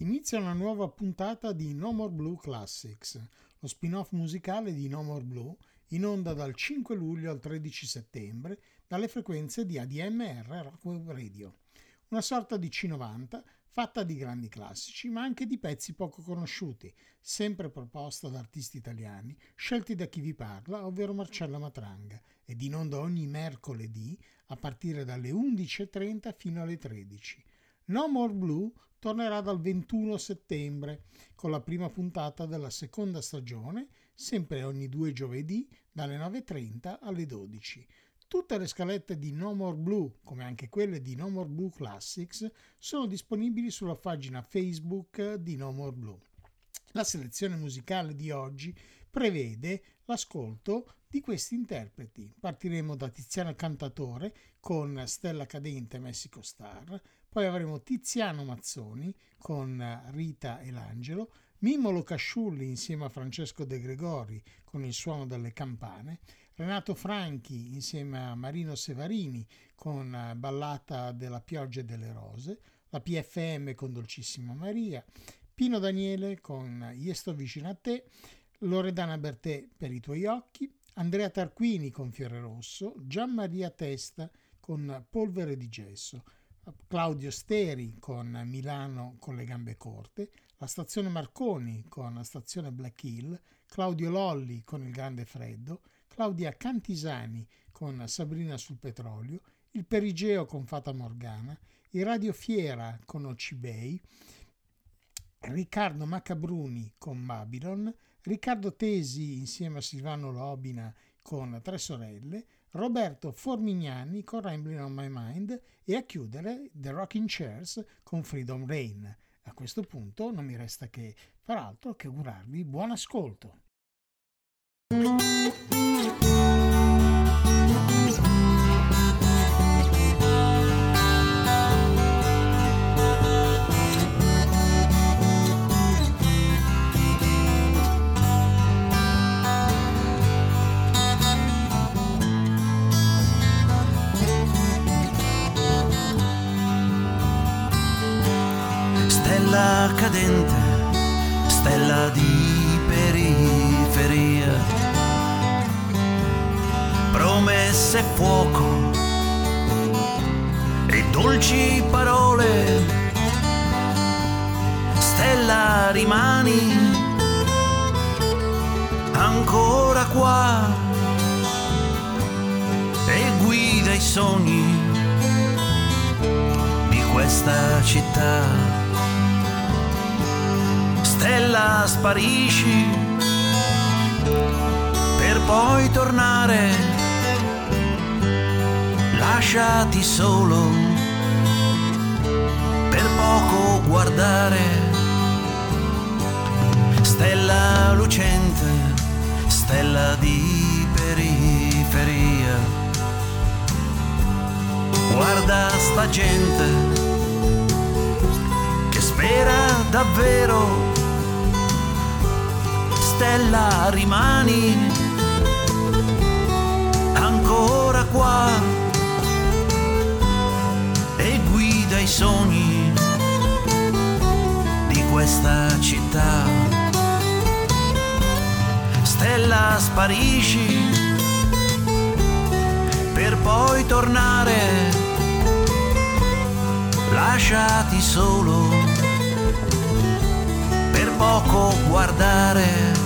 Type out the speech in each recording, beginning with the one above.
inizia una nuova puntata di No More Blue Classics, lo spin-off musicale di No More Blue, in onda dal 5 luglio al 13 settembre dalle frequenze di ADMR Rock Radio. Una sorta di C90 fatta di grandi classici, ma anche di pezzi poco conosciuti, sempre proposta da artisti italiani, scelti da chi vi parla, ovvero Marcella Matranga, ed in onda ogni mercoledì a partire dalle 11.30 fino alle 13. No More Blue tornerà dal 21 settembre con la prima puntata della seconda stagione, sempre ogni due giovedì dalle 9.30 alle 12. Tutte le scalette di No More Blue, come anche quelle di No More Blue Classics, sono disponibili sulla pagina Facebook di No More Blue. La selezione musicale di oggi prevede l'ascolto di questi interpreti. Partiremo da Tiziano Cantatore con Stella Cadente Messico Star, poi avremo Tiziano Mazzoni con Rita e l'Angelo, Mimolo Casciulli insieme a Francesco De Gregori con il suono delle campane, Renato Franchi insieme a Marino Sevarini con Ballata della pioggia e delle rose, la PFM con Dolcissima Maria, Pino Daniele con Io sto vicino a te, Loredana Bertè per i tuoi occhi, Andrea Tarquini con Fiore Rosso, Gian Maria Testa con Polvere di gesso, Claudio Steri con Milano con le gambe corte, la stazione Marconi con la stazione Black Hill, Claudio Lolli con il grande freddo, Claudia Cantisani con Sabrina sul petrolio, il Perigeo con Fata Morgana, il Radio Fiera con Ocibei, Riccardo Macabruni con Babylon, Riccardo Tesi insieme a Silvano Lobina con Tre Sorelle, Roberto Formignani con Rambling on My Mind e a chiudere The Rocking Chairs con Freedom Rain. A questo punto non mi resta che far altro che augurarvi buon ascolto. Sogni di questa città. Stella sparisci per poi tornare, lasciati solo per poco guardare, stella lucente, stella di periferia, guarda sta gente che spera davvero stella rimani ancora qua e guida i sogni di questa città. Stella sparisci per poi tornare, lasciati solo per poco guardare.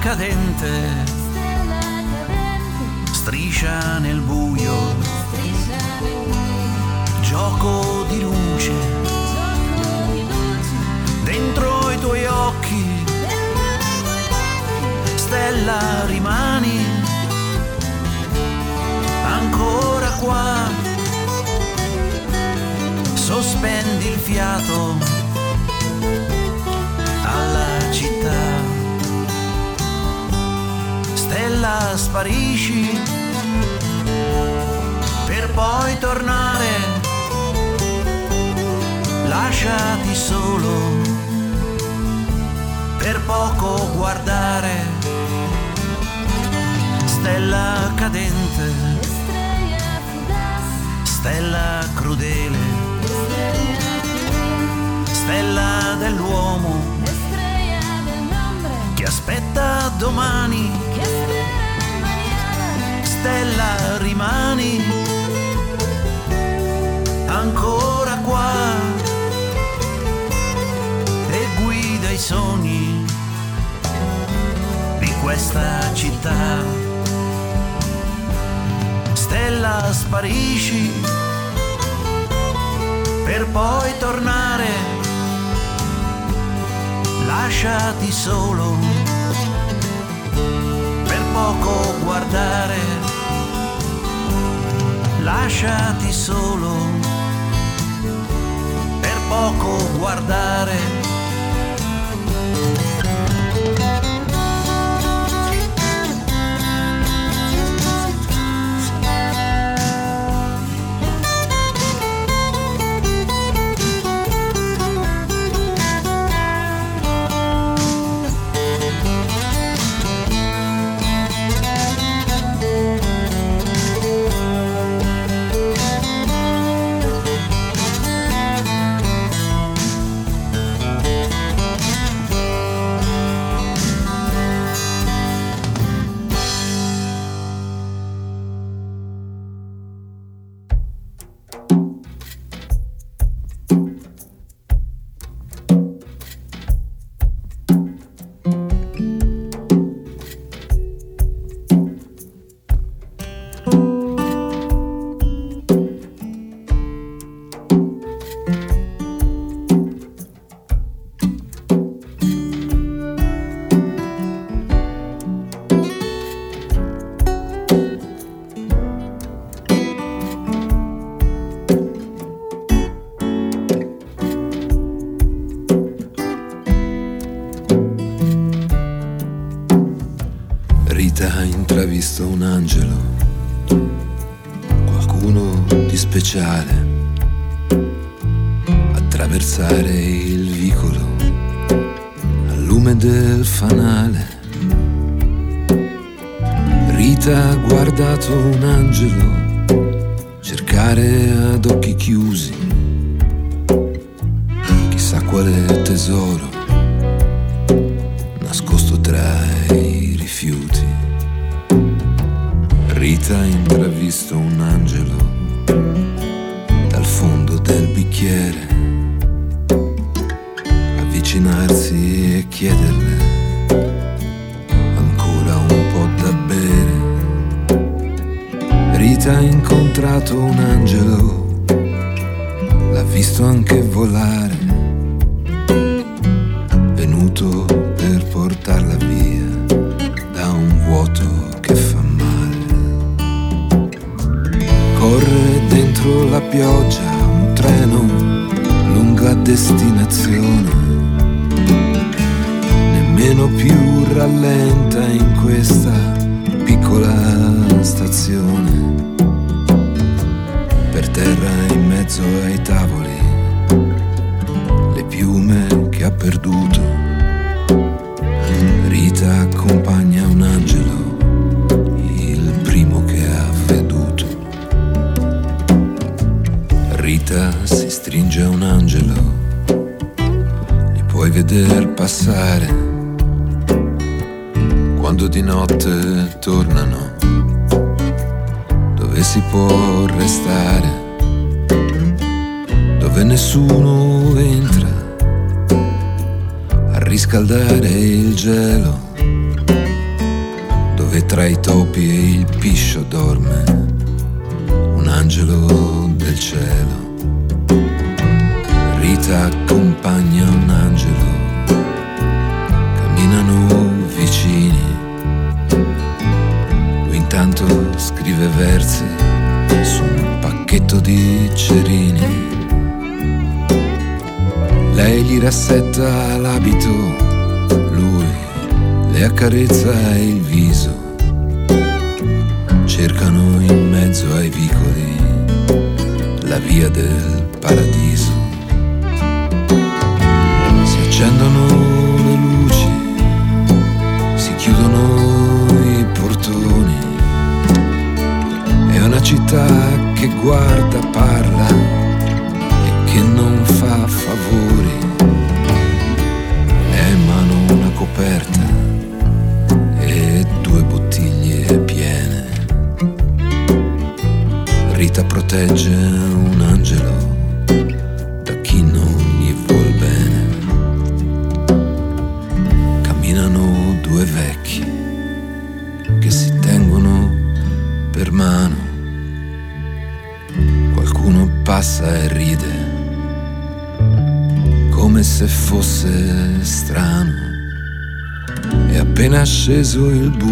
Cadente, striscia nel stella rimani. Ancora qua, sospendi il fiato alla città. Stella sparisci per poi tornare, lasciati solo per poco guardare stella cadente. Stella crudele. Stella dell'uomo. Che aspetta domani. Stella rimani. Ancora qua. E guida i sogni di questa città. Stella sparisci per poi tornare, lasciati solo per poco guardare, lasciati solo poco guardare child Rita accompagna un angelo, il primo che ha vita si stringe un angelo, li puoi veder passare. Quando di notte tornano, dove si può restare, dove nessuno entra a riscaldare il gelo, dove tra i topi e il piscio dorme un angelo del cielo. Rita accompagna un angelo, camminano vicini. Lui intanto scrive versi su un pacchetto di cerini. Lei gli rassetta l'abito, lui le accarezza il viso. Cercano in mezzo ai vicoli la via del paradiso. accendono le luci, si chiudono i portoni. È una città che guarda, parla e che non fa favori. Protegge un angelo da chi non gli vuol bene. Camminano due vecchi che si tengono per mano. Qualcuno passa e ride come se fosse strano. E appena sceso il buio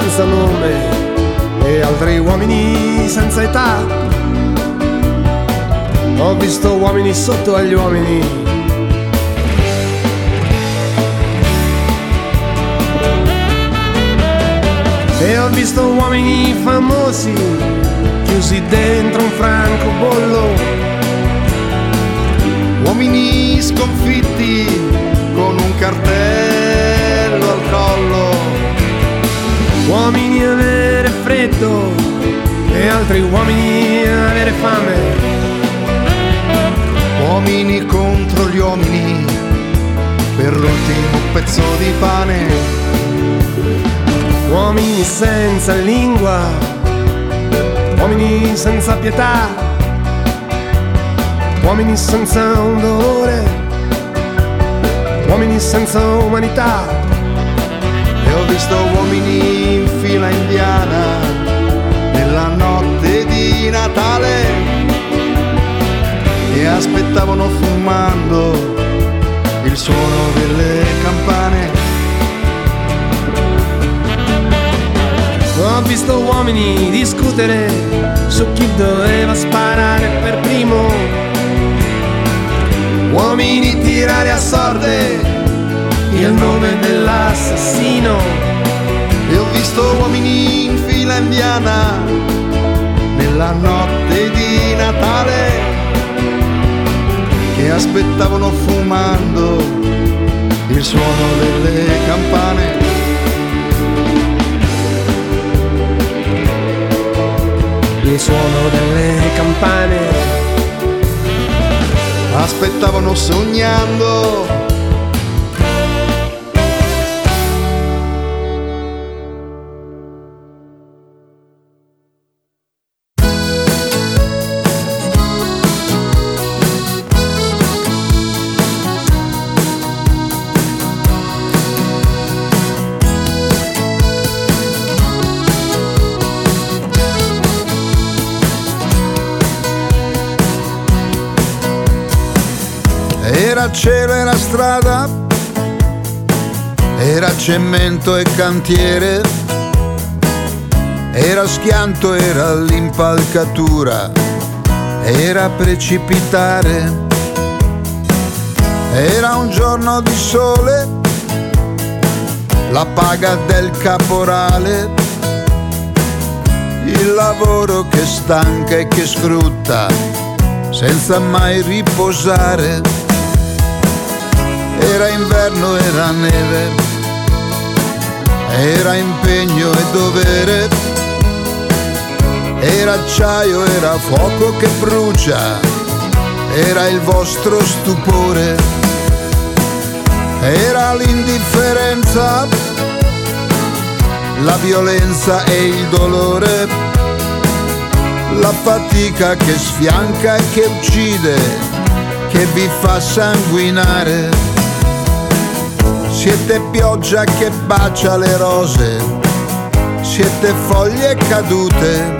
senza nome, e altri uomini senza età. Ho visto uomini sotto agli uomini. E ho visto uomini famosi chiusi dentro un francobollo. Uomini sconfitti con un cartello Uomini avere freddo e altri uomini avere fame. Uomini contro gli uomini per l'ultimo pezzo di pane. Uomini senza lingua, uomini senza pietà, uomini senza un dolore, uomini senza umanità. Ho visto uomini in fila indiana nella notte di Natale e aspettavano fumando il suono delle campane. Ho visto uomini discutere su chi doveva sparare per primo. Uomini tirare a sorte il nome dell'assassino. E ho visto uomini in fila indiana nella notte di Natale che aspettavano fumando il suono delle campane. Il suono delle campane. Aspettavano sognando Cielo, era strada, era cemento e cantiere, era schianto, era l'impalcatura, era precipitare, era un giorno di sole, la paga del caporale, il lavoro che stanca e che sfrutta senza mai riposare. Era inverno, era neve, era impegno e dovere, era acciaio, era fuoco che brucia, era il vostro stupore, era l'indifferenza, la violenza e il dolore, la fatica che sfianca e che uccide, che vi fa sanguinare. Siete pioggia che bacia le rose, siete foglie cadute,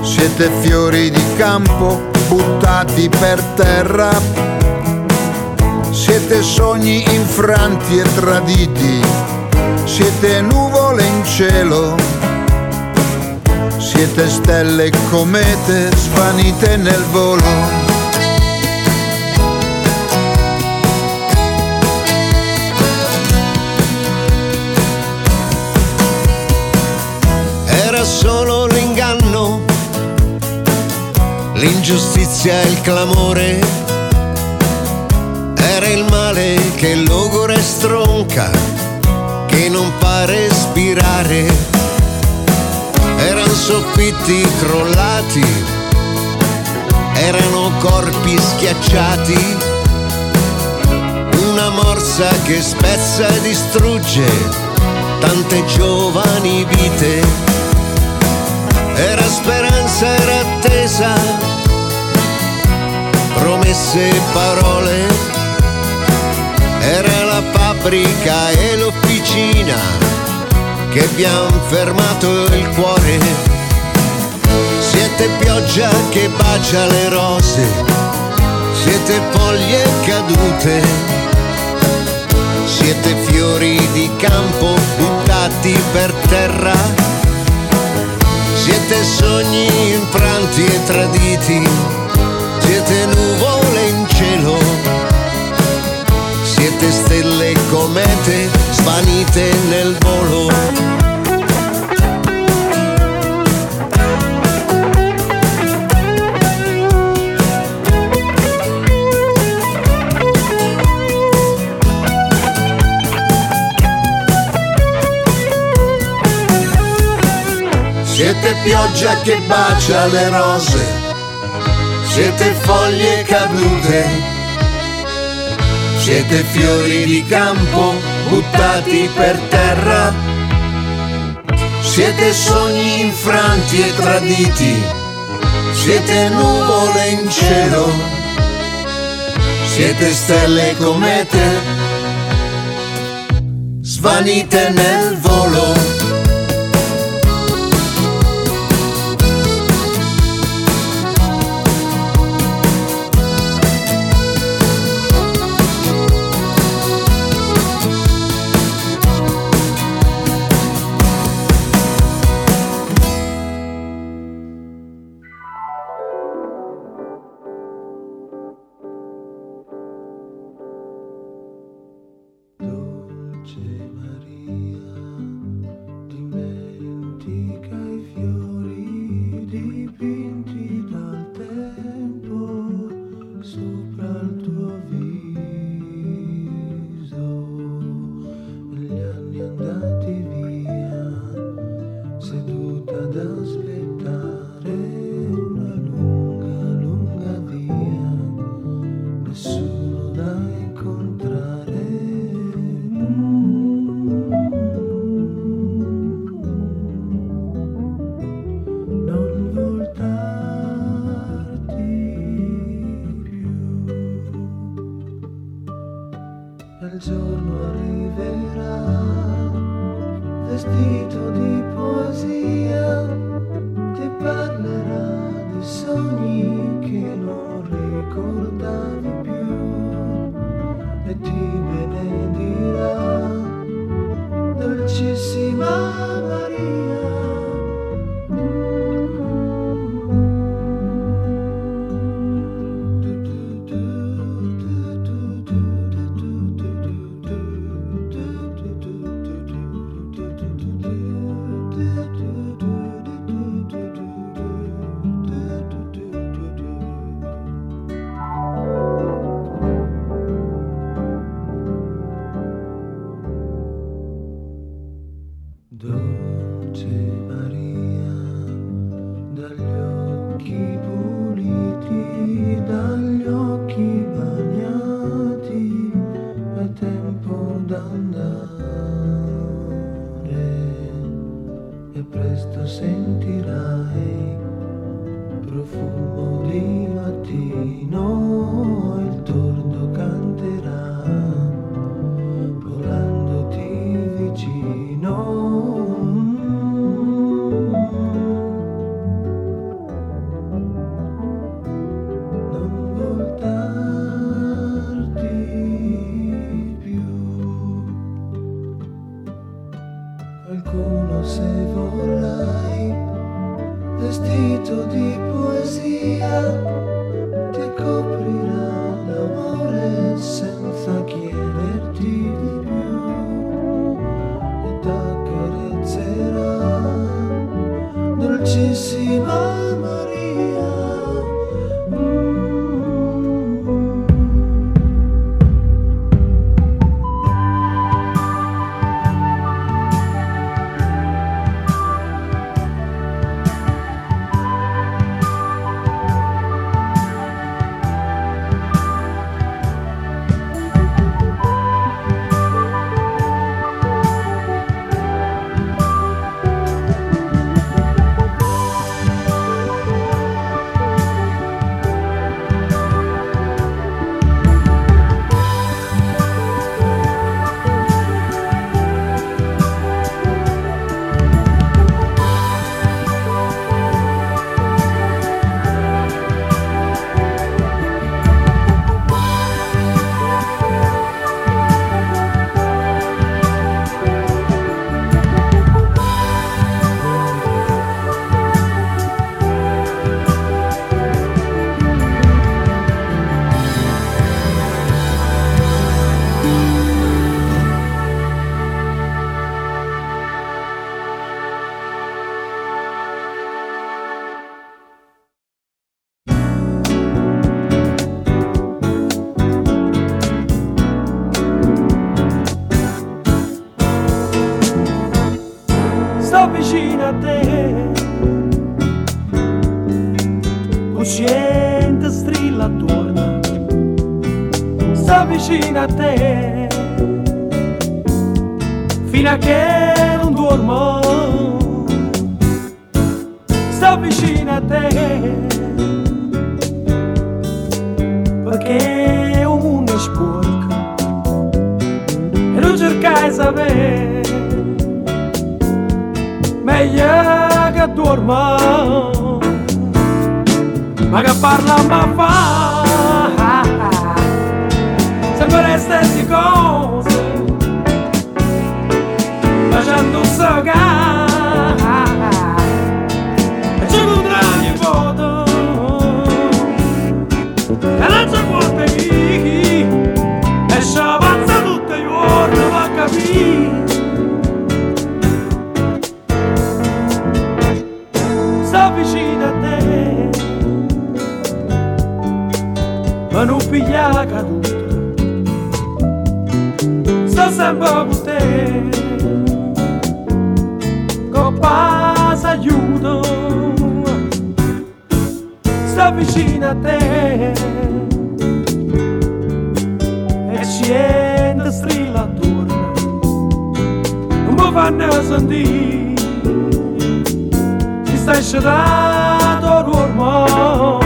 siete fiori di campo buttati per terra, siete sogni infranti e traditi, siete nuvole in cielo, siete stelle e comete svanite nel volo. L'ingiustizia e il clamore, era il male che logora e stronca, che non pare respirare, erano soffitti crollati, erano corpi schiacciati, una morsa che spezza e distrugge tante giovani vite. Era speranza, era attesa, promesse e parole, era la fabbrica e l'officina che vi han fermato il cuore. Siete pioggia che bacia le rose, siete foglie cadute, siete fiori di campo buttati per terra. Siete sogni infranti e traditi, siete stelle comete svanite nel volo. Siete pioggia che bacia le rose, siete foglie cadute, siete fiori di campo buttati per terra, siete sogni infranti e traditi, siete nuvole in cielo, siete stelle e comete, svanite nel volo. Vicino a te. Ma non piglia caduta sto sempre con te con passa aiuto sto vicino a te. E scende strilla attorno non mi fanno sentire ci stai scedato l'uomo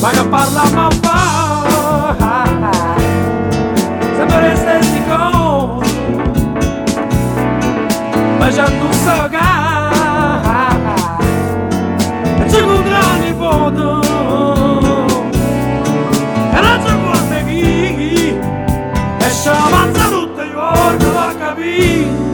ma che parla ma fa sempre le stesse cose facendo un soga e ci potrà nipote e non c'è forte chi e ci avanza tutte le giorni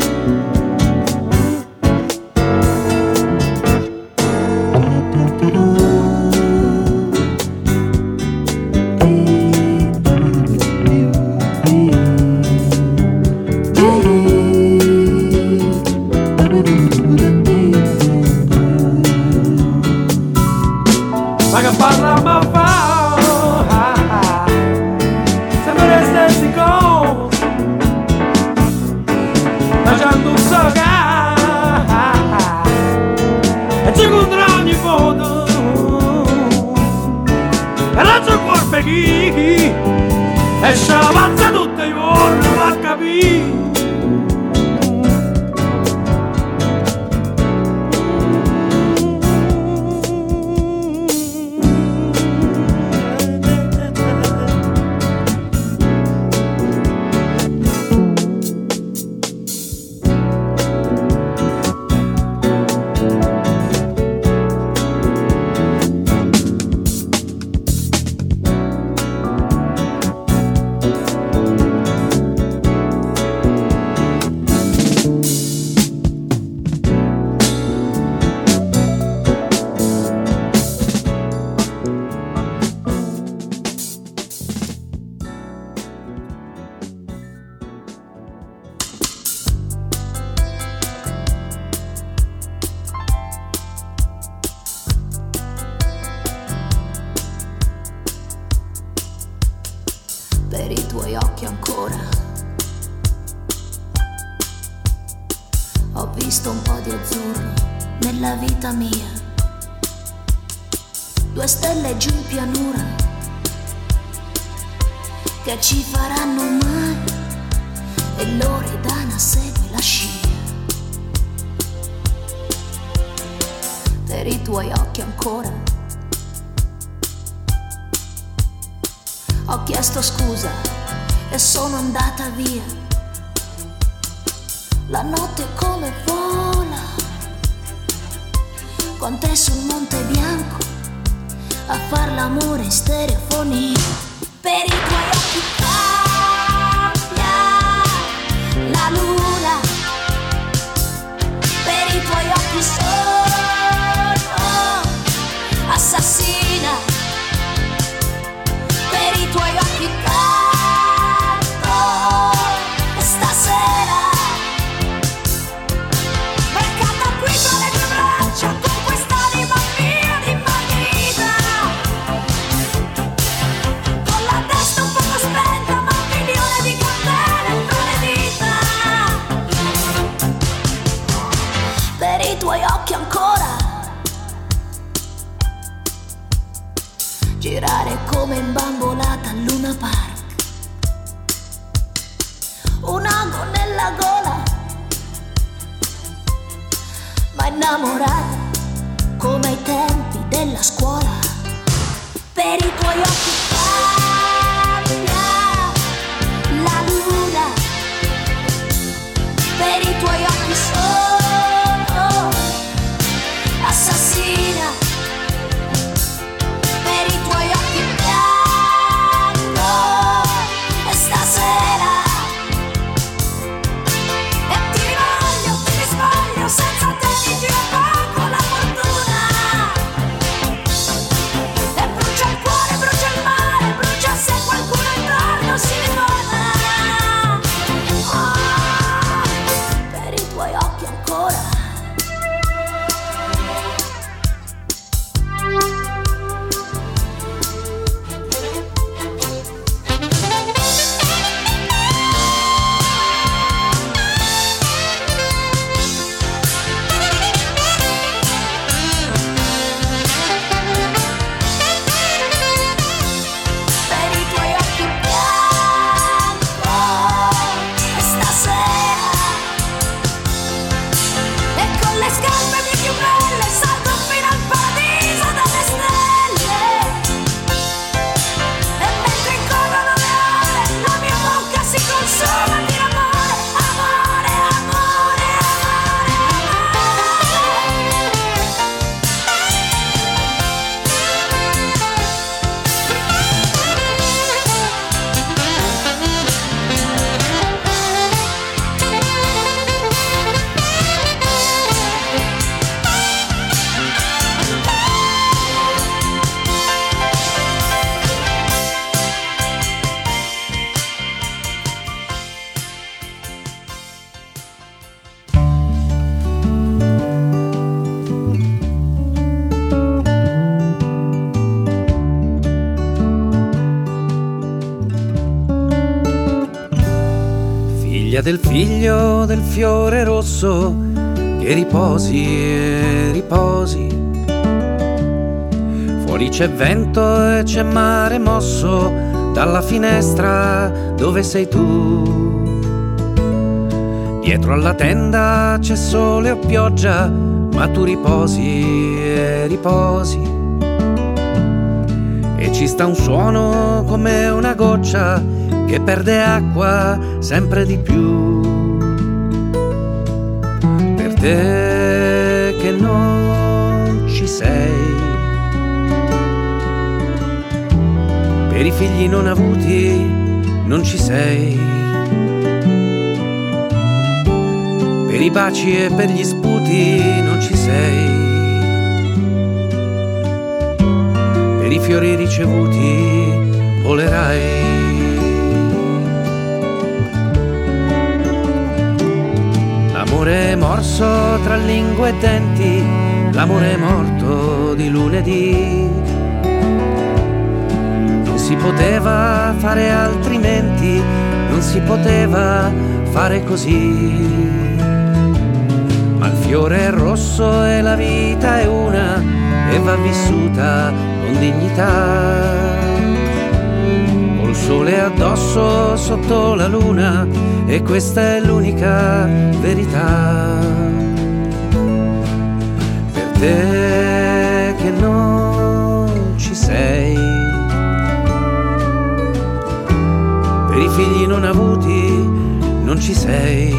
tuoi occhi ancora. Ho chiesto scusa e sono andata via. La notte come vola, con te sul Monte Bianco a far l'amore in stereofonia. Per i tuoi occhi cambia la luna, per i tuoi occhi sono i Luna fiore rosso, che riposi e riposi. Fuori c'è vento e c'è mare mosso dalla finestra dove sei tu. Dietro alla tenda c'è sole o pioggia, ma tu riposi e riposi. E ci sta un suono come una goccia che perde acqua sempre di più. Te che non ci sei. Per i figli non avuti non ci sei. Per i baci e per gli sputi non ci sei. Per i fiori ricevuti volerai. L'amore morso tra lingue e denti, l'amore morto di lunedì. Non si poteva fare altrimenti, non si poteva fare così. Ma il fiore è rosso e la vita è una e va vissuta con dignità. Col sole addosso sotto la luna e questa è l'unica verità. Per te che non ci sei. Per i figli non avuti non ci sei.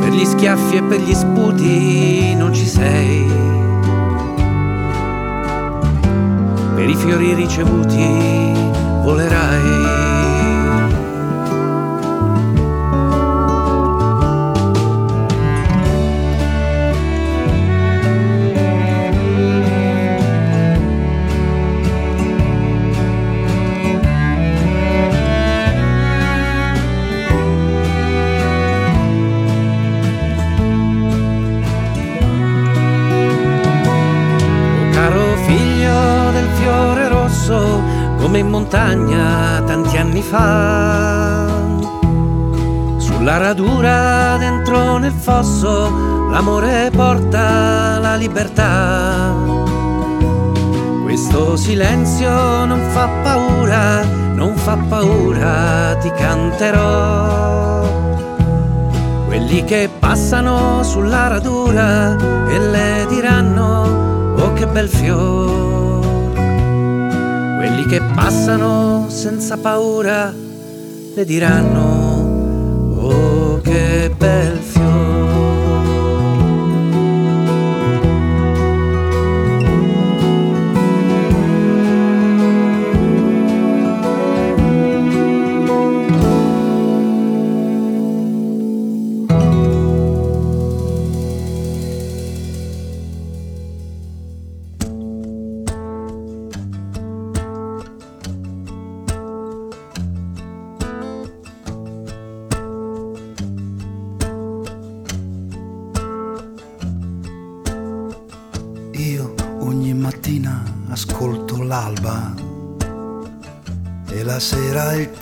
Per gli schiaffi e per gli sputi non ci sei. Per i fiori ricevuti volerai. Fiore rosso, come in montagna tanti anni fa. Sulla radura dentro nel fosso, l'amore porta la libertà. Questo silenzio non fa paura, non fa paura, ti canterò. Quelli che passano sulla radura e le diranno, oh che bel fior. Passano senza paura le diranno, oh che bel fior.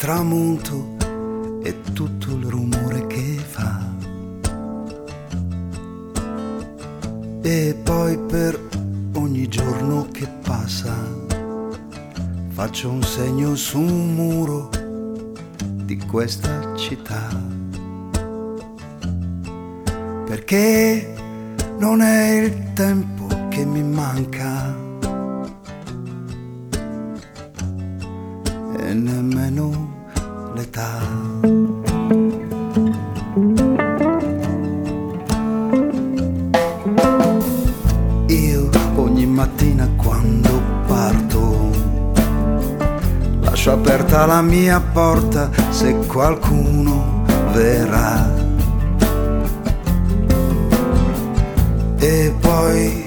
Tramonto e tutto il rumore che fa. E poi per ogni giorno che passa faccio un segno su un muro di questa città. Perché non è il tempo porta se qualcuno verrà. E poi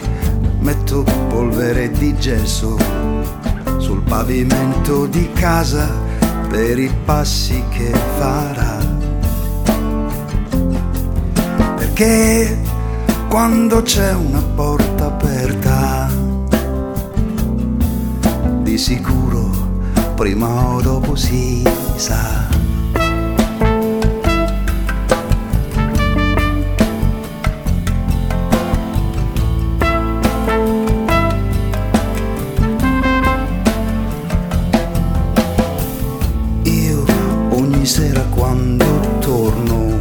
metto polvere di gesso sul pavimento di casa per i passi che farà. Perché quando c'è una porta aperta, di sicuro prima o dopo si sa. Io ogni sera quando torno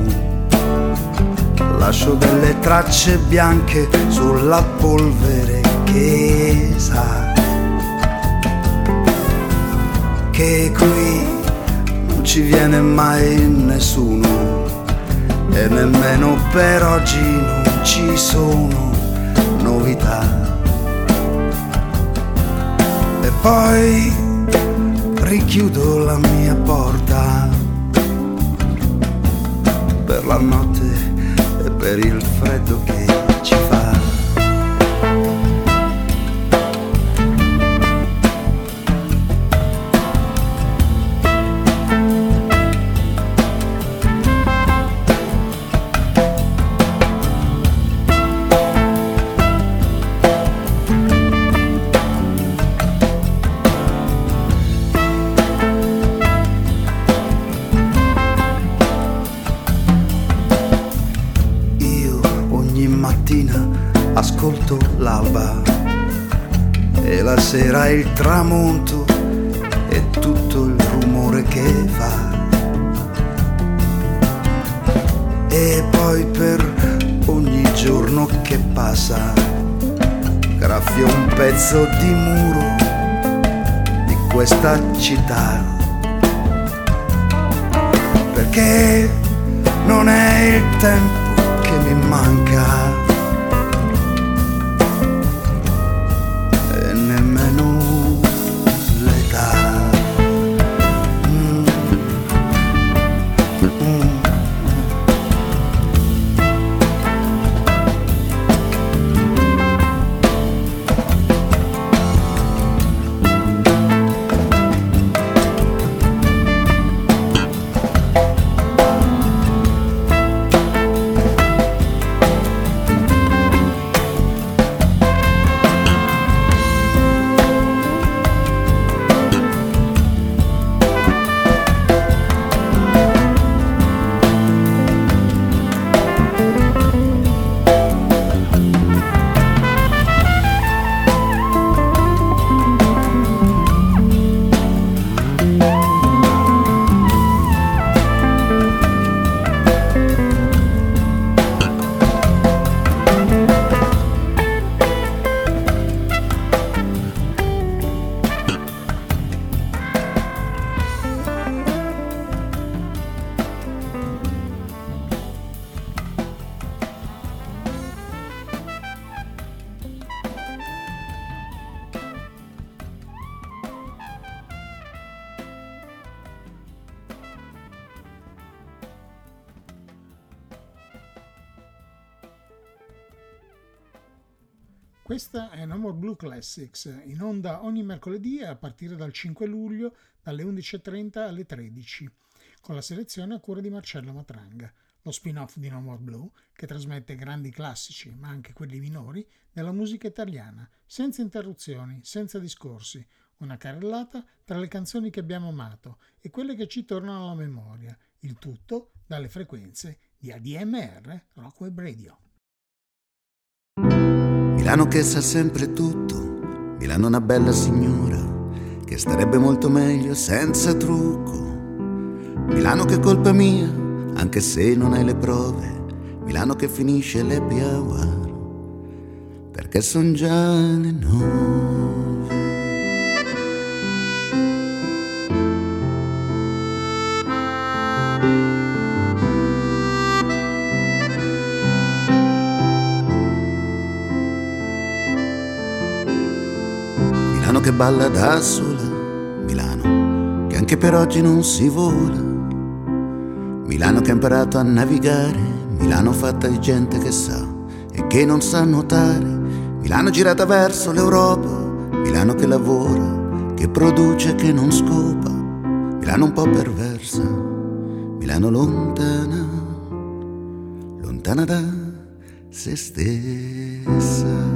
lascio delle tracce bianche sulla polvere che sa che qui non ci viene mai nessuno e nemmeno per oggi non ci sono novità. E poi richiudo la mia porta per la notte e per il freddo che tramonto e tutto il rumore che fa. E poi per ogni giorno che passa graffio un pezzo di muro di questa città. Perché non è il tempo che mi manca Questa è No More Blue Classics, in onda ogni mercoledì a partire dal 5 luglio dalle 11.30 alle 13, con la selezione a cura di Marcello Matranga, lo spin-off di No More Blue che trasmette grandi classici, ma anche quelli minori, della musica italiana, senza interruzioni, senza discorsi, una carrellata tra le canzoni che abbiamo amato e quelle che ci tornano alla memoria, il tutto dalle frequenze di ADMR Rock Web Radio. Milano che sa sempre tutto, Milano una bella signora, che starebbe molto meglio senza trucco. Milano che colpa mia, anche se non hai le prove, Milano che finisce l'happy hour, perché son già le nove. Che balla da sola, Milano che anche per oggi non si vola, Milano che ha imparato a navigare, Milano fatta di gente che sa e che non sa nuotare, Milano girata verso l'Europa, Milano che lavora, che produce, che non scopa, Milano un po' perversa, Milano lontana, lontana da se stessa.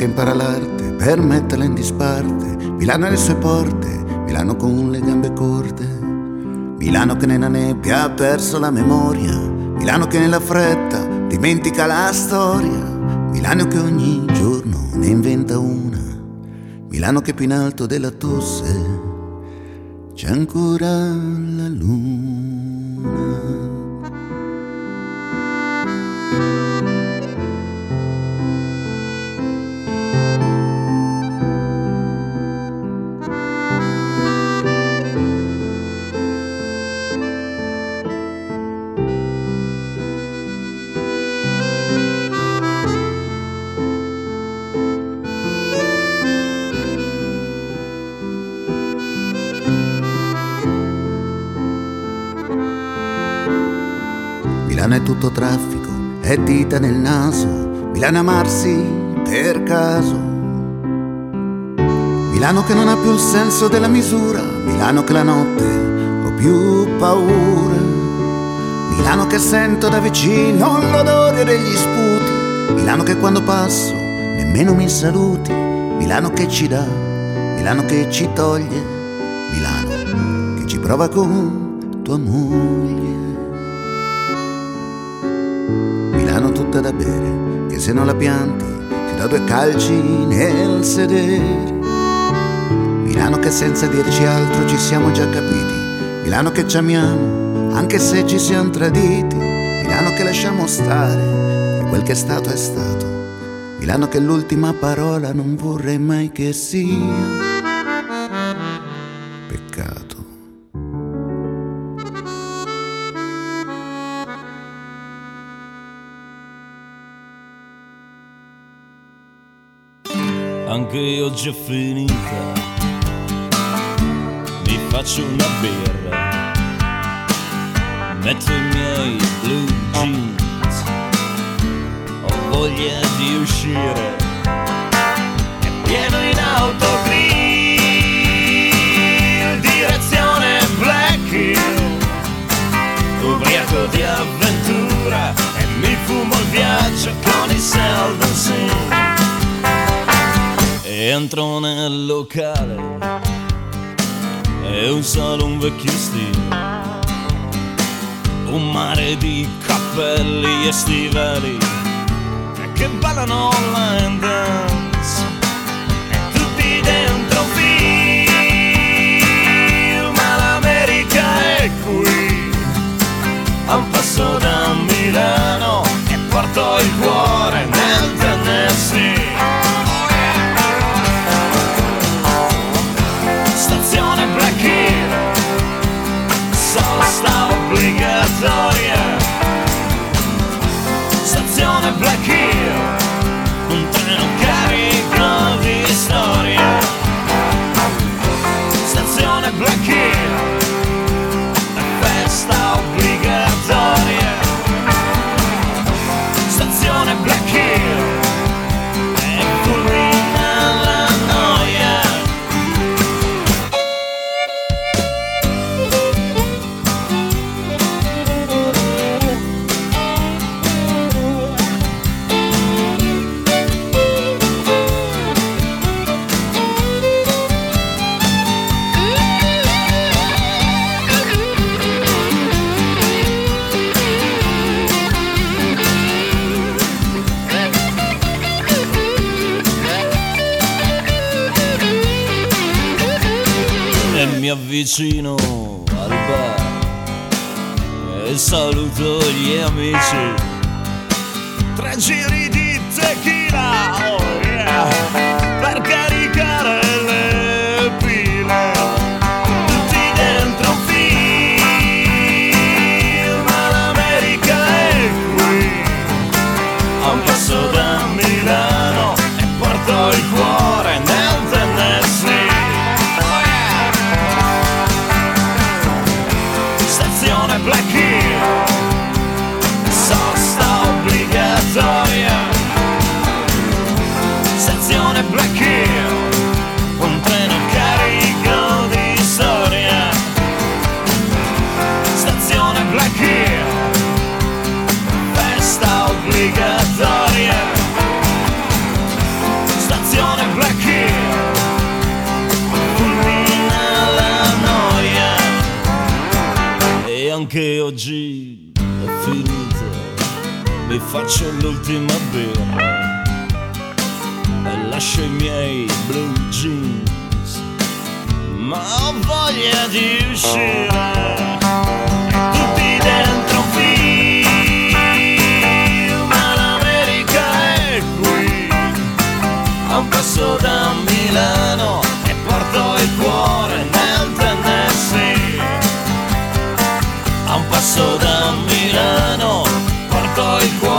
Che impara l'arte per metterla in disparte, Milano e le sue porte, Milano con le gambe corte, Milano che nella nebbia ha perso la memoria, Milano che nella fretta dimentica la storia, Milano che ogni giorno ne inventa una, Milano che più in alto della tosse c'è ancora la luna. Milano è tutto traffico, è dita nel naso, Milano amarsi per caso. Milano che non ha più il senso della misura, Milano che la notte ho più paura. Milano che sento da vicino l'odore degli sputi, Milano che quando passo nemmeno mi saluti, Milano che ci dà, Milano che ci toglie, Milano che ci prova con tua moglie. Tutta da bere, che se non la pianti ti dà due calci nel sedere. Milano che senza dirci altro ci siamo già capiti, Milano che ci amiamo anche se ci siamo traditi, Milano che lasciamo stare e quel che è stato è stato, Milano che l'ultima parola non vorrei mai che sia. È finita. Mi faccio una birra, metto i miei blue jeans, ho voglia di uscire, è pieno in autogrill, direzione Black Hill, ubriaco di avventura e mi fumo il viaggio con i Seldon Entro nel locale. E un vecchio stile. Un mare di cappelli e stivali Che ballano line dance. E tutti dentro un film. Ma l'America è qui. A un passo da Milano E porto il cuore nel Tennessee stazione Black Hill vicino al bar e saluto gli amici. Tre giri di tequila, faccio l'ultima birra e lascio i miei blue jeans, ma ho voglia di uscire. Tutti dentro un film, è qui, a un passo da Milano e porto il cuore nel Tennessee a un passo da Milano, porto il cuore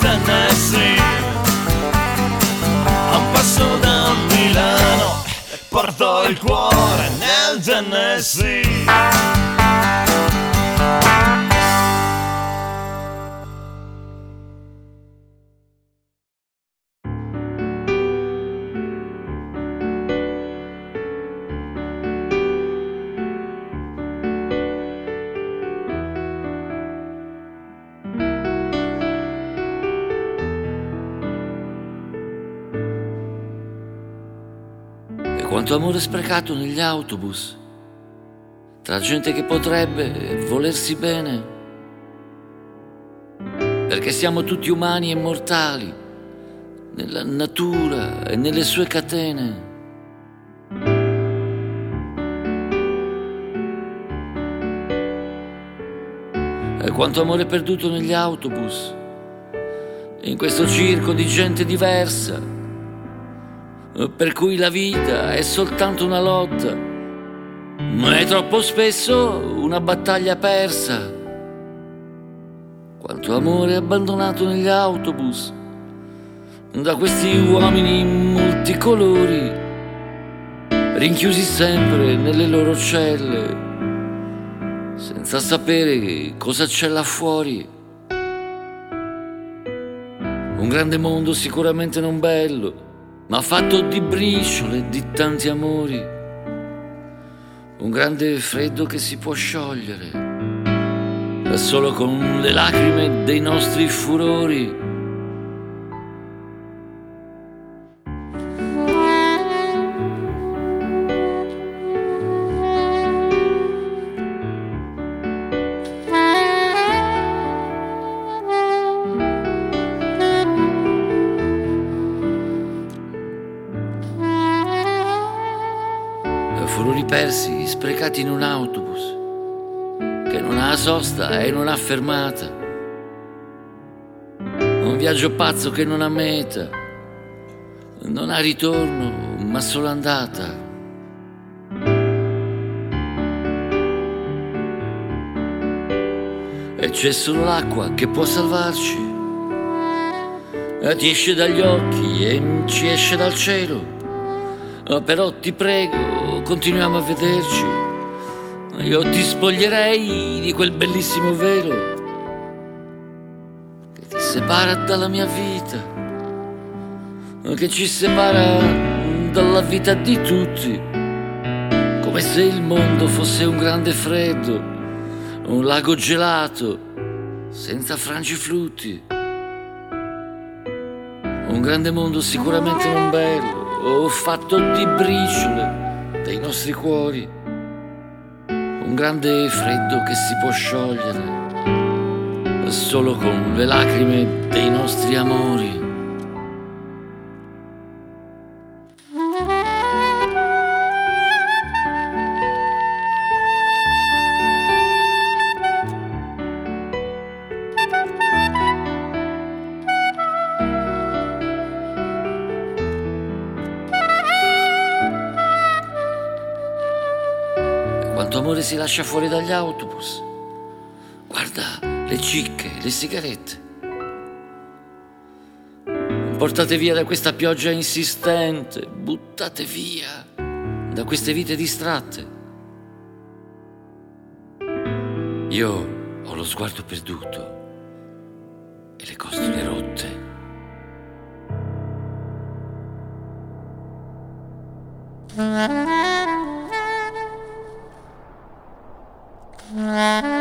Tennessee. A un passo da Milano, porto il cuore nel Tennessee. Quanto amore sprecato negli autobus, tra gente che potrebbe volersi bene, perché siamo tutti umani e mortali, nella natura e nelle sue catene. E quanto amore perduto negli autobus, in questo circo di gente diversa, per cui la vita è soltanto una lotta, ma è troppo spesso una battaglia persa. Quanto amore abbandonato negli autobus, da questi uomini multicolori, rinchiusi sempre nelle loro celle, senza sapere cosa c'è là fuori. Un grande mondo sicuramente non bello, ma fatto di briciole di tanti amori. Un grande freddo che si può sciogliere solo con le lacrime dei nostri. Furori sprecati in un autobus che non ha sosta e non ha fermata. Un viaggio pazzo che non ha meta, non ha ritorno, ma solo andata. E c'è solo l'acqua che può salvarci. E ti esce dagli occhi e ci esce dal cielo. Però ti prego, continuiamo a vederci. Io ti spoglierei di quel bellissimo velo che ti separa dalla mia vita, che ci separa dalla vita di tutti, come se il mondo fosse un grande freddo, un lago gelato, senza frangiflutti. Un grande mondo sicuramente non bello, fatto di briciole dei nostri cuori un grande freddo che si può sciogliere solo con le lacrime dei nostri amori. Si lascia fuori dagli autobus. Guarda le cicche, le sigarette. Portate via da questa pioggia insistente, buttate via da queste vite distratte. Io ho lo sguardo perduto e le costole rotte. Una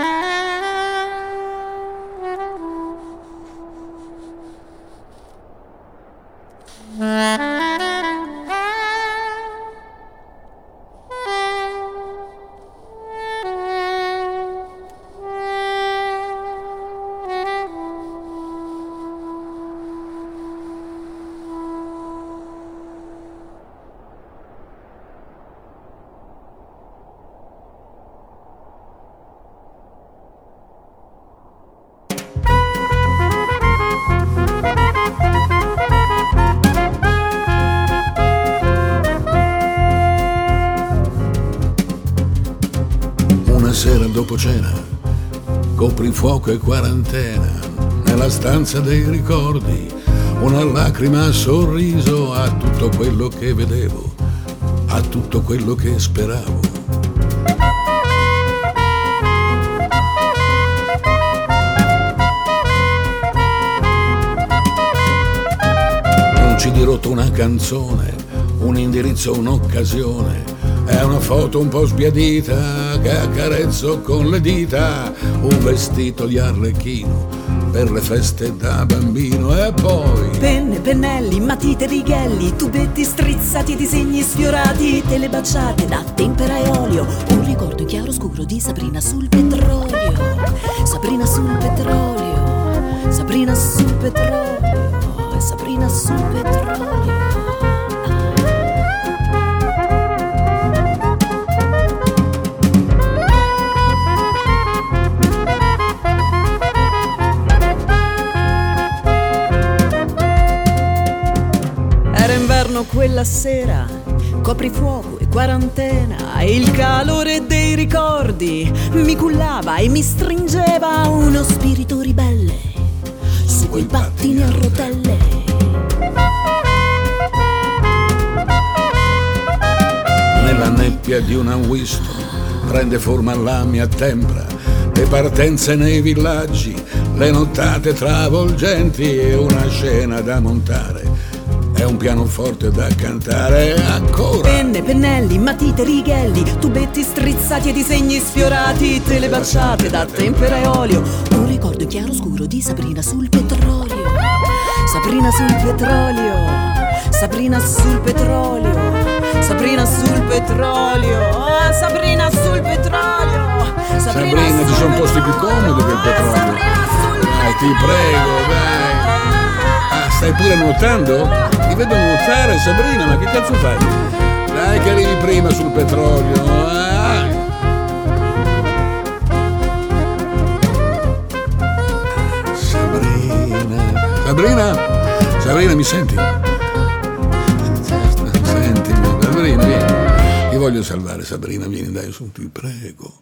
coprifuoco e quarantena, nella stanza dei ricordi, una lacrima sorriso a tutto quello che vedevo, a tutto quello che speravo. Un CD rotto, una canzone, un indirizzo, un'occasione. È una foto un po' sbiadita che accarezzo con le dita. Un vestito di arlecchino per le feste da bambino. E poi Penne, pennelli, matite, righelli, tubetti strizzati, disegni sfiorati, telebaciate da tempera e olio. Un ricordo chiaro scuro di Sabrina sul petrolio. Sabrina sul petrolio. Sabrina sul petrolio. Sabrina sul petrolio. Quella sera, coprifuoco e quarantena, il calore dei ricordi mi cullava e mi stringeva uno spirito ribelle su quei pattini a rotelle. nella nebbia di una Winston prende forma la mia tempra. Le partenze nei villaggi, le nottate travolgenti e una scena da montare. È un pianoforte da cantare ancora. Penne, pennelli, matite, righelli, tubetti strizzati e disegni sfiorati, telebaciate da tempera e olio. Un ricordo chiaro scuro di Sabrina sul petrolio. Sabrina sul petrolio. Sabrina sul petrolio. Sabrina sul petrolio. Ah, Sabrina sul petrolio. Sabrina, ci sono posti più comodi che il petrolio. Dai, ti prego, dai. Ah, stai pure nuotando? Vedo nuotare, Sabrina, ma che cazzo fai? Dai che arrivi prima sul petrolio. Sabrina. Sabrina? Sabrina, mi senti? Sentimi, Sabrina, vieni. Ti voglio salvare, Sabrina, vieni, dai, su, ti prego.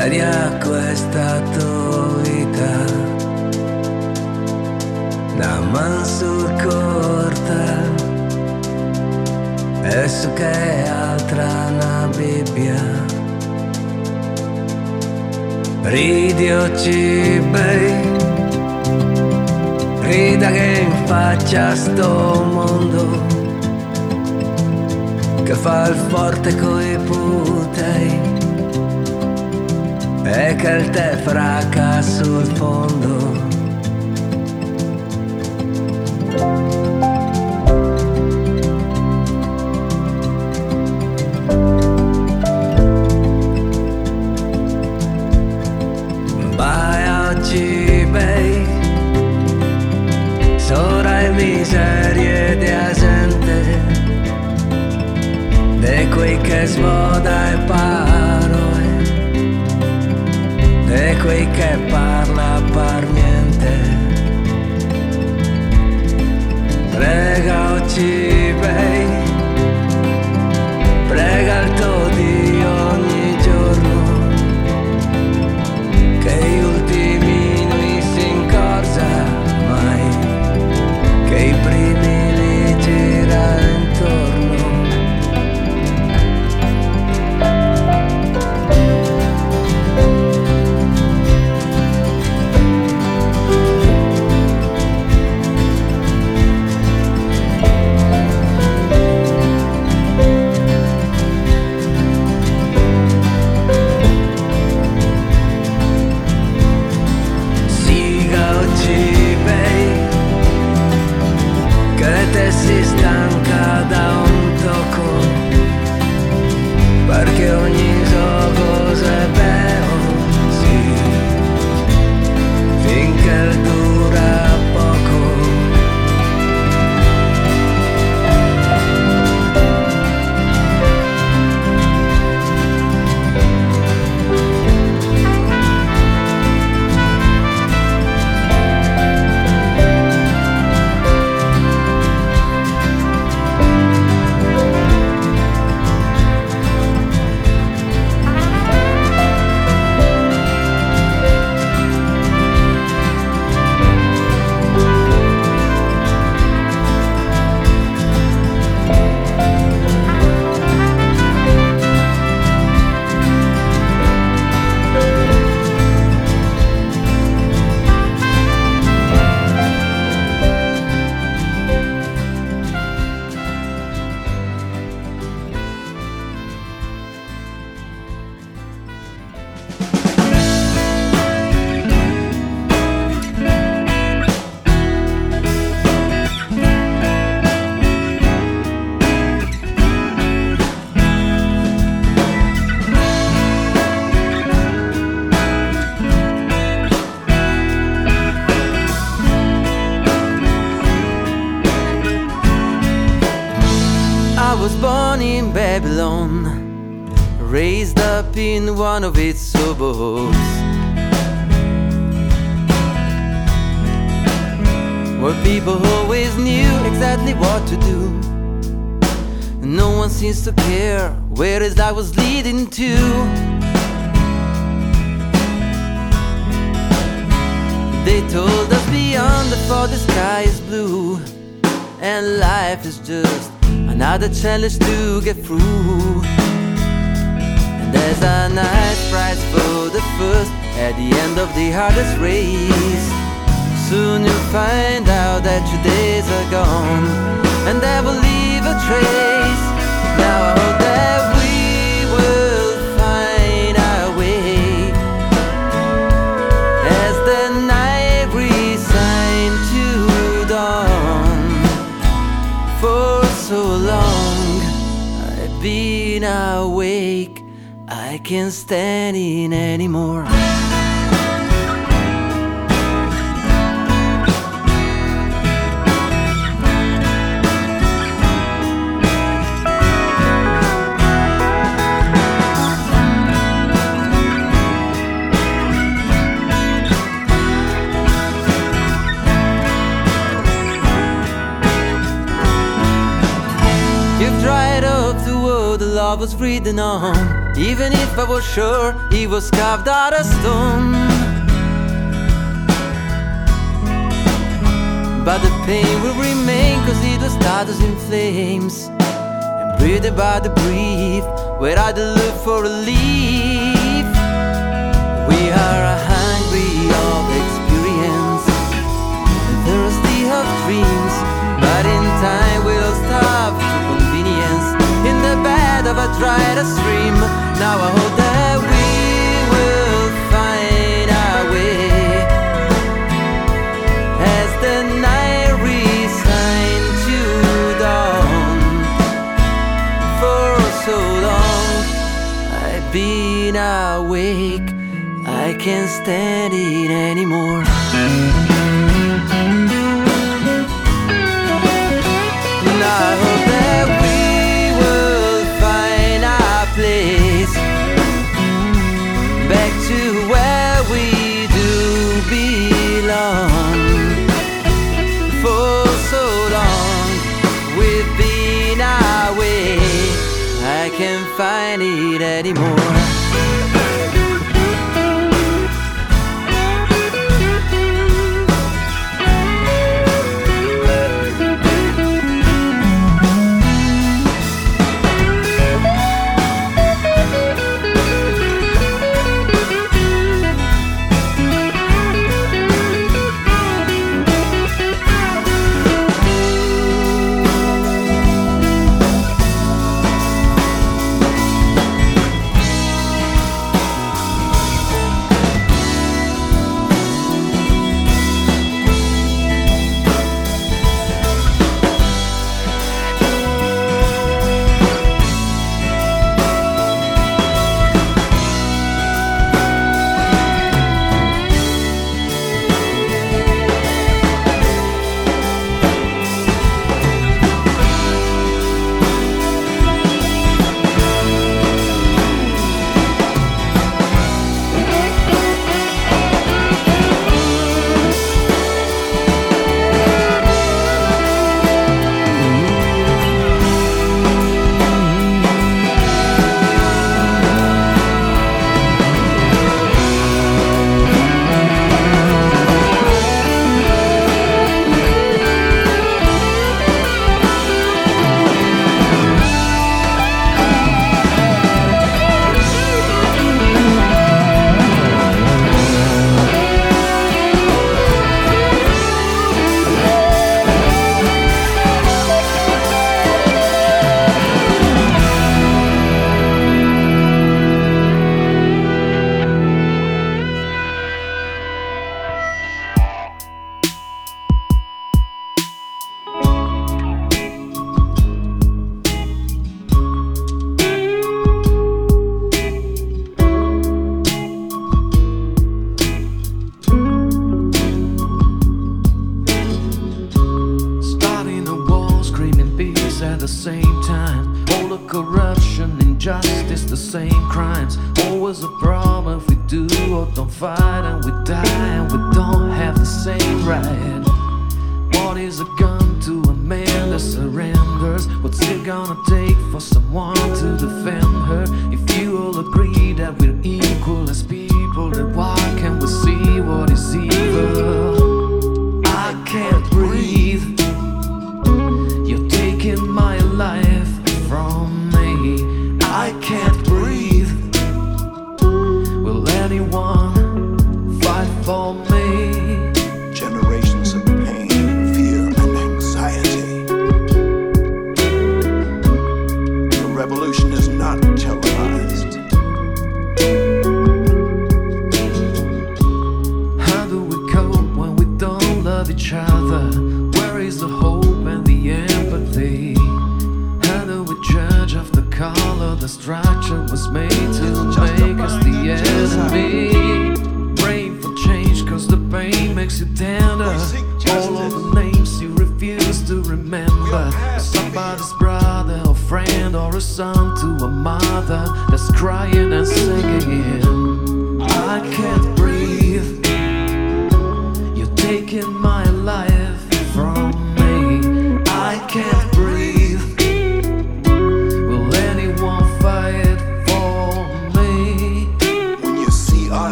Seria questa tua vita, una man sul corta, e su che altra una Bibbia. Ridi oggi, bei, rida che in faccia sto mondo. Che fa il forte coi putei e che il tè fraca sul fondo. One of its suburbs. Where people always knew exactly what to do. No one seems to care where his life was leading to. They told us beyond the thought the sky is blue, and life is just another challenge to get through. There's a nice prize for the first at the end of the hardest race. Soon you'll find out that your days are gone, and they will leave a trace. Now I hope that can't stand it anymore. You've dried up the world the love was written on. Even if I was sure it was carved out of stone. But the pain will remain cause it was started in flames. And breathed by the brief where I look for relief. We are a hungry of experience thirsty of dreams. But in time we'll starve of a dried stream. Now I hope that we will find our way as the night resigned to dawn. For oh so long I've been awake, I can't stand it anymore. And find it anymore.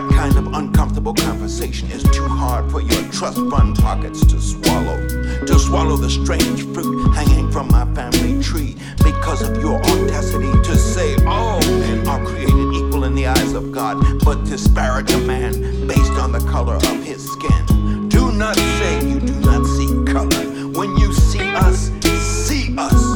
That kind of uncomfortable conversation is too hard for your trust fund pockets to swallow? To swallow the strange fruit hanging from my family tree because of your audacity to say all men are created equal in the eyes of God, but disparage a man based on the color of his skin. Do not say you do not see color. When you see us, see us.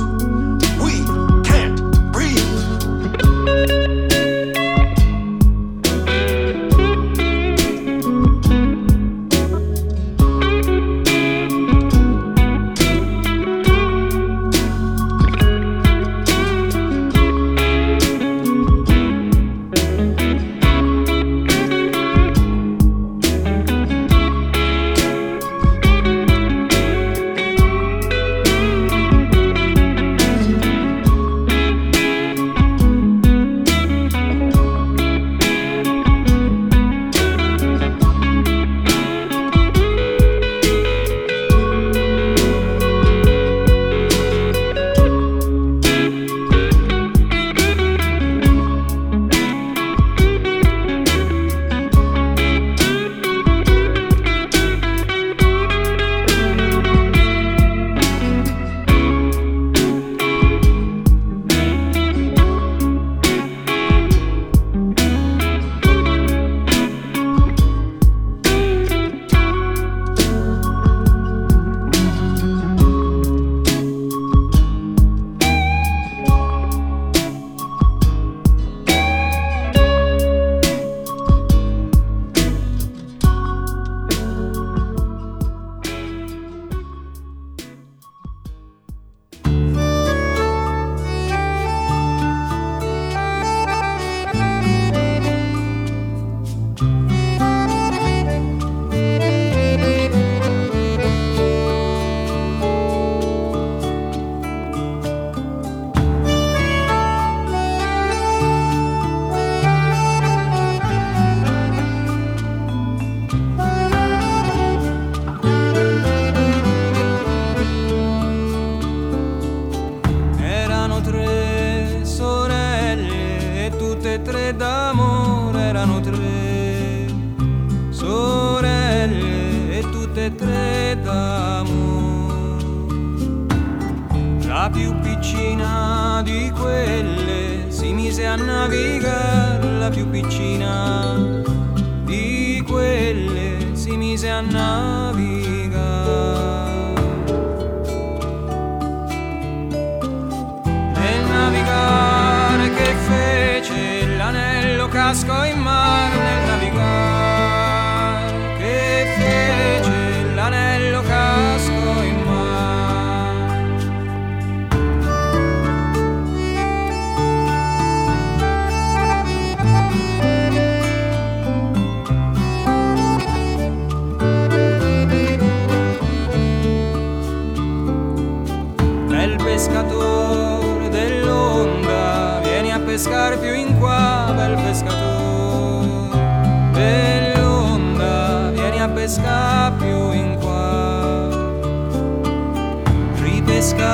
asko ima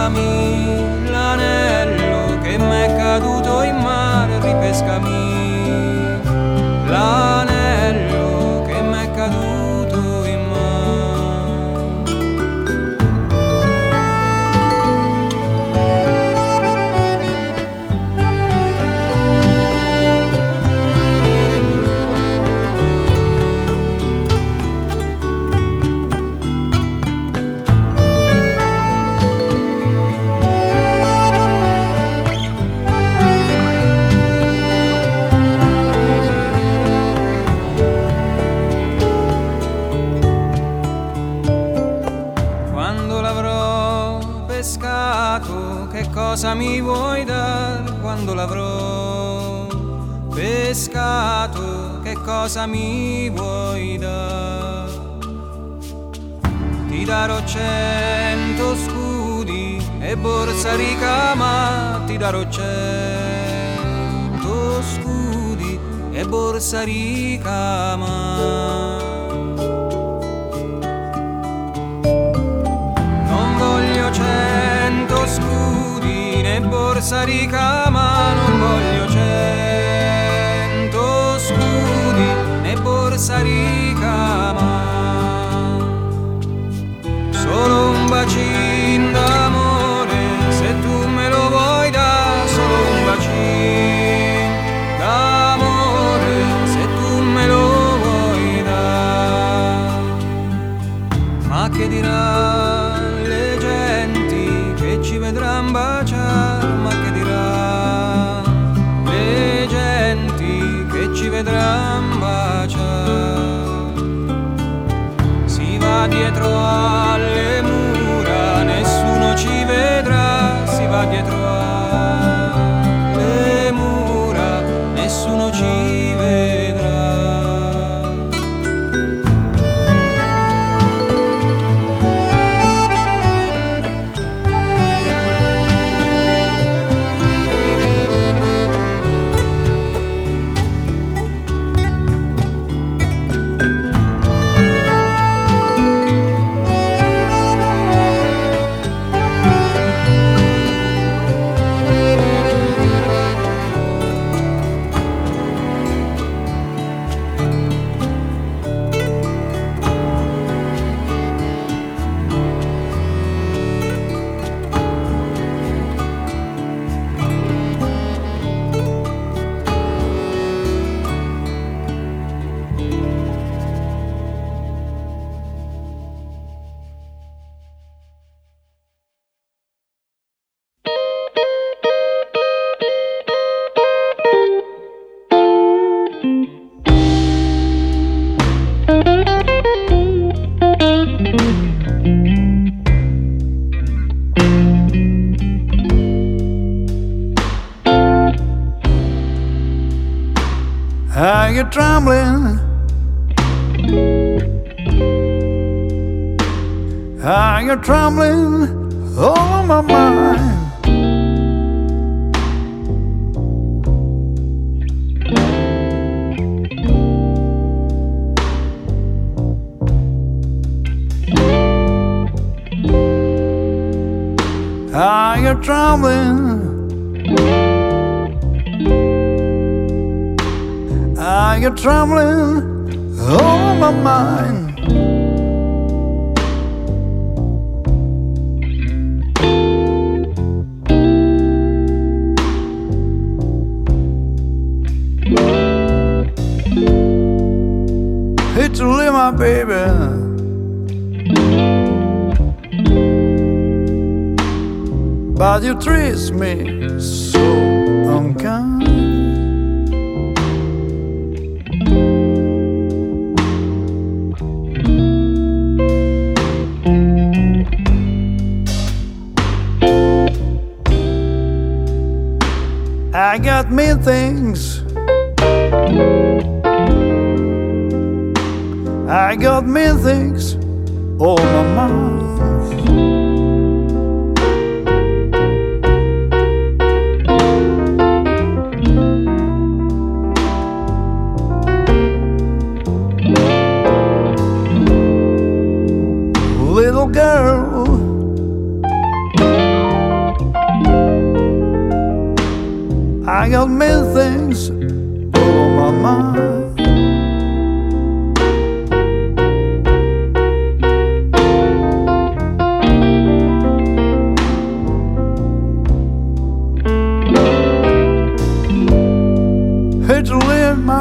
I'm. cosa mi vuoi dare. Ti darò cento scudi e borsa ricca, ti darò cento scudi e borsa ricca. Non voglio cento scudi né borsa ricama, non voglio somebody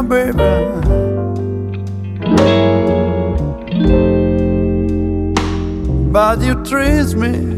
baby. But you treat me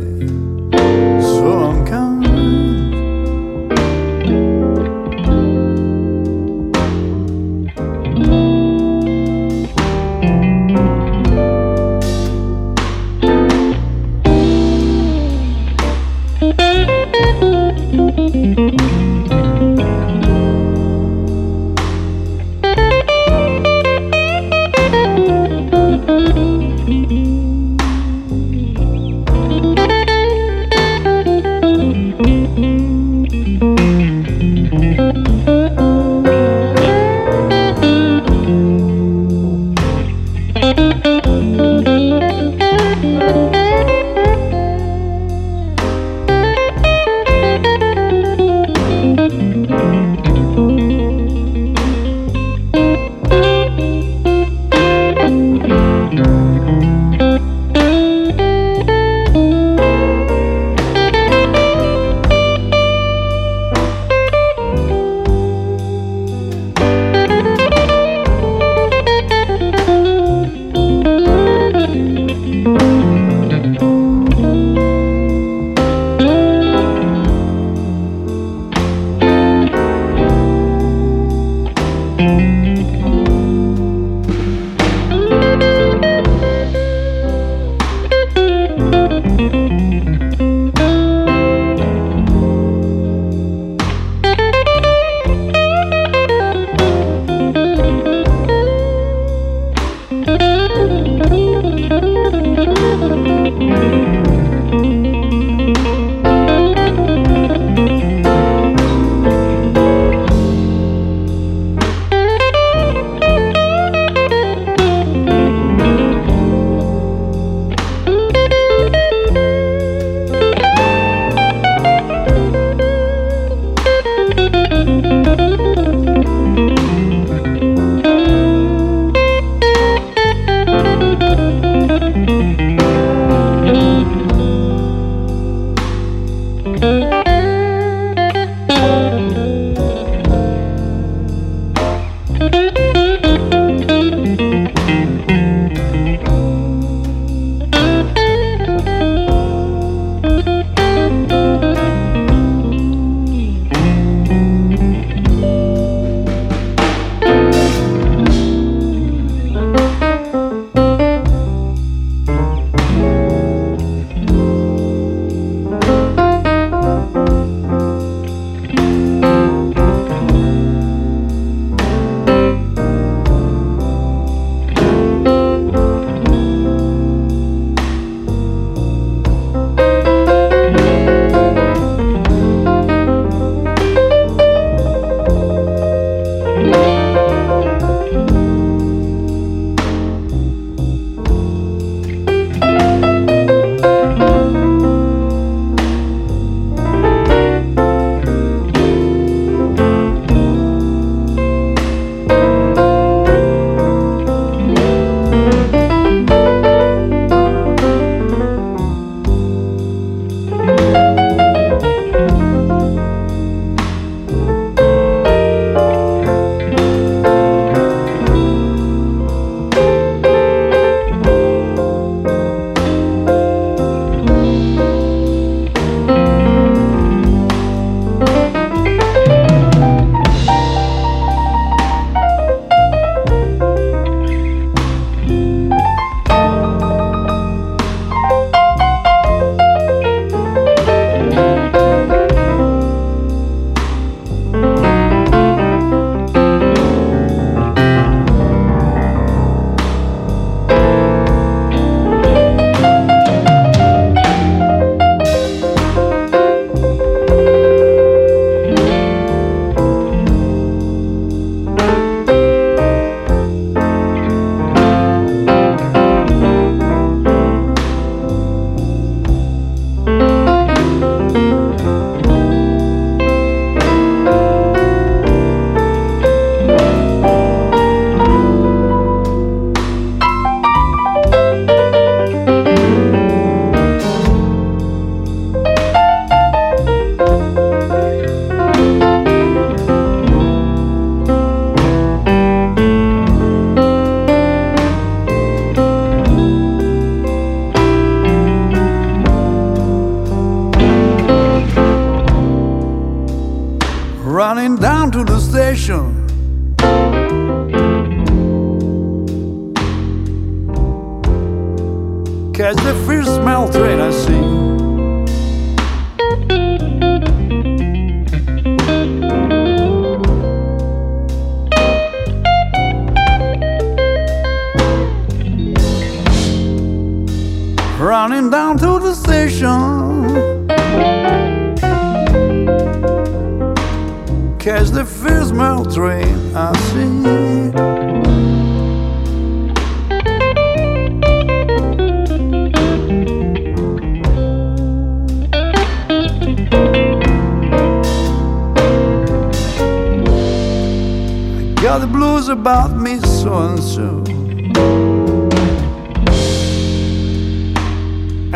the blues about me so and so.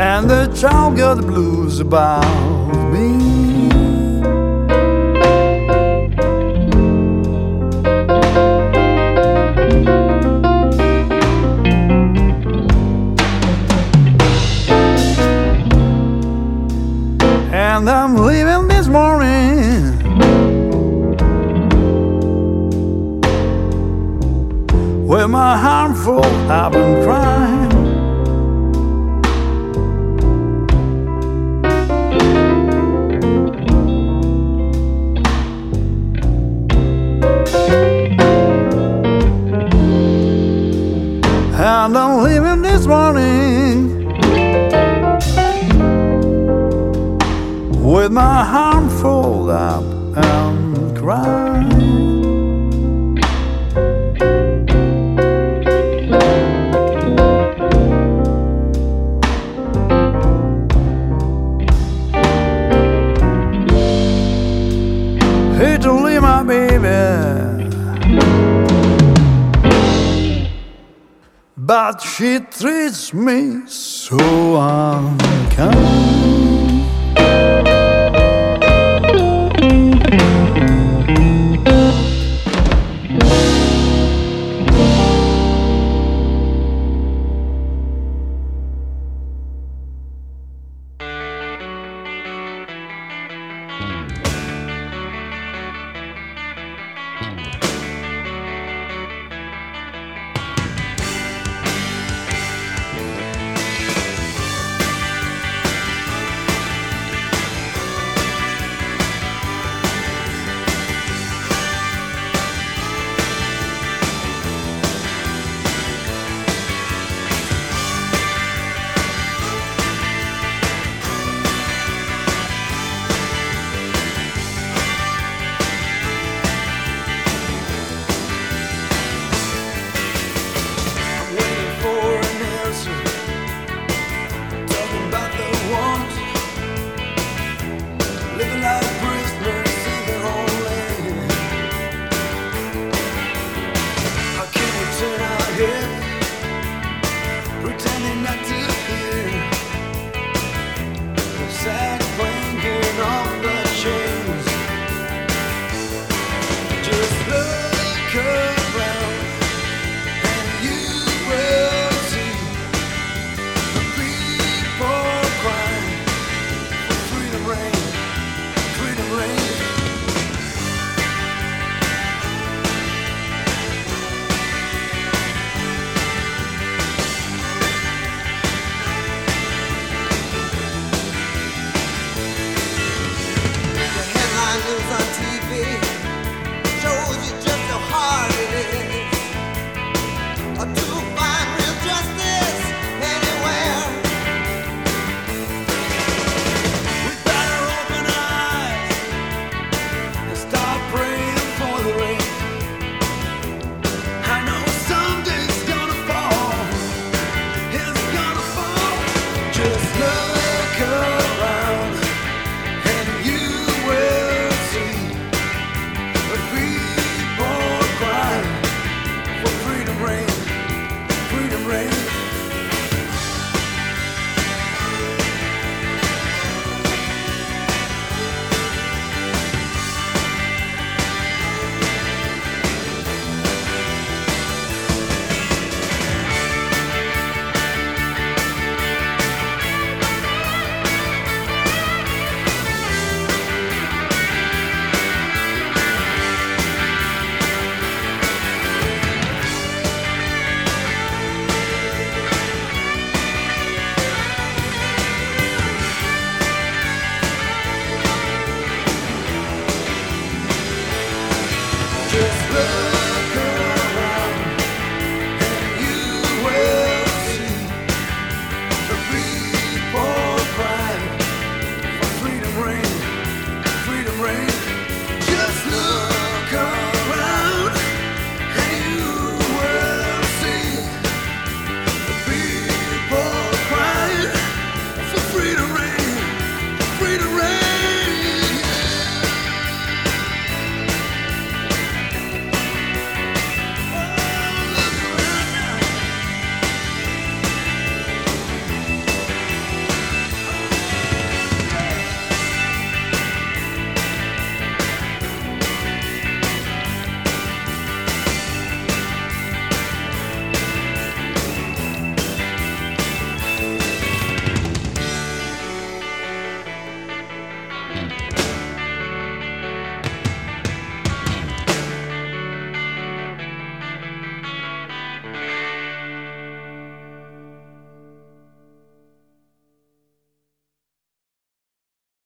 and the child got the blues about And I'm leaving this morning. With my heart full, I've been crying.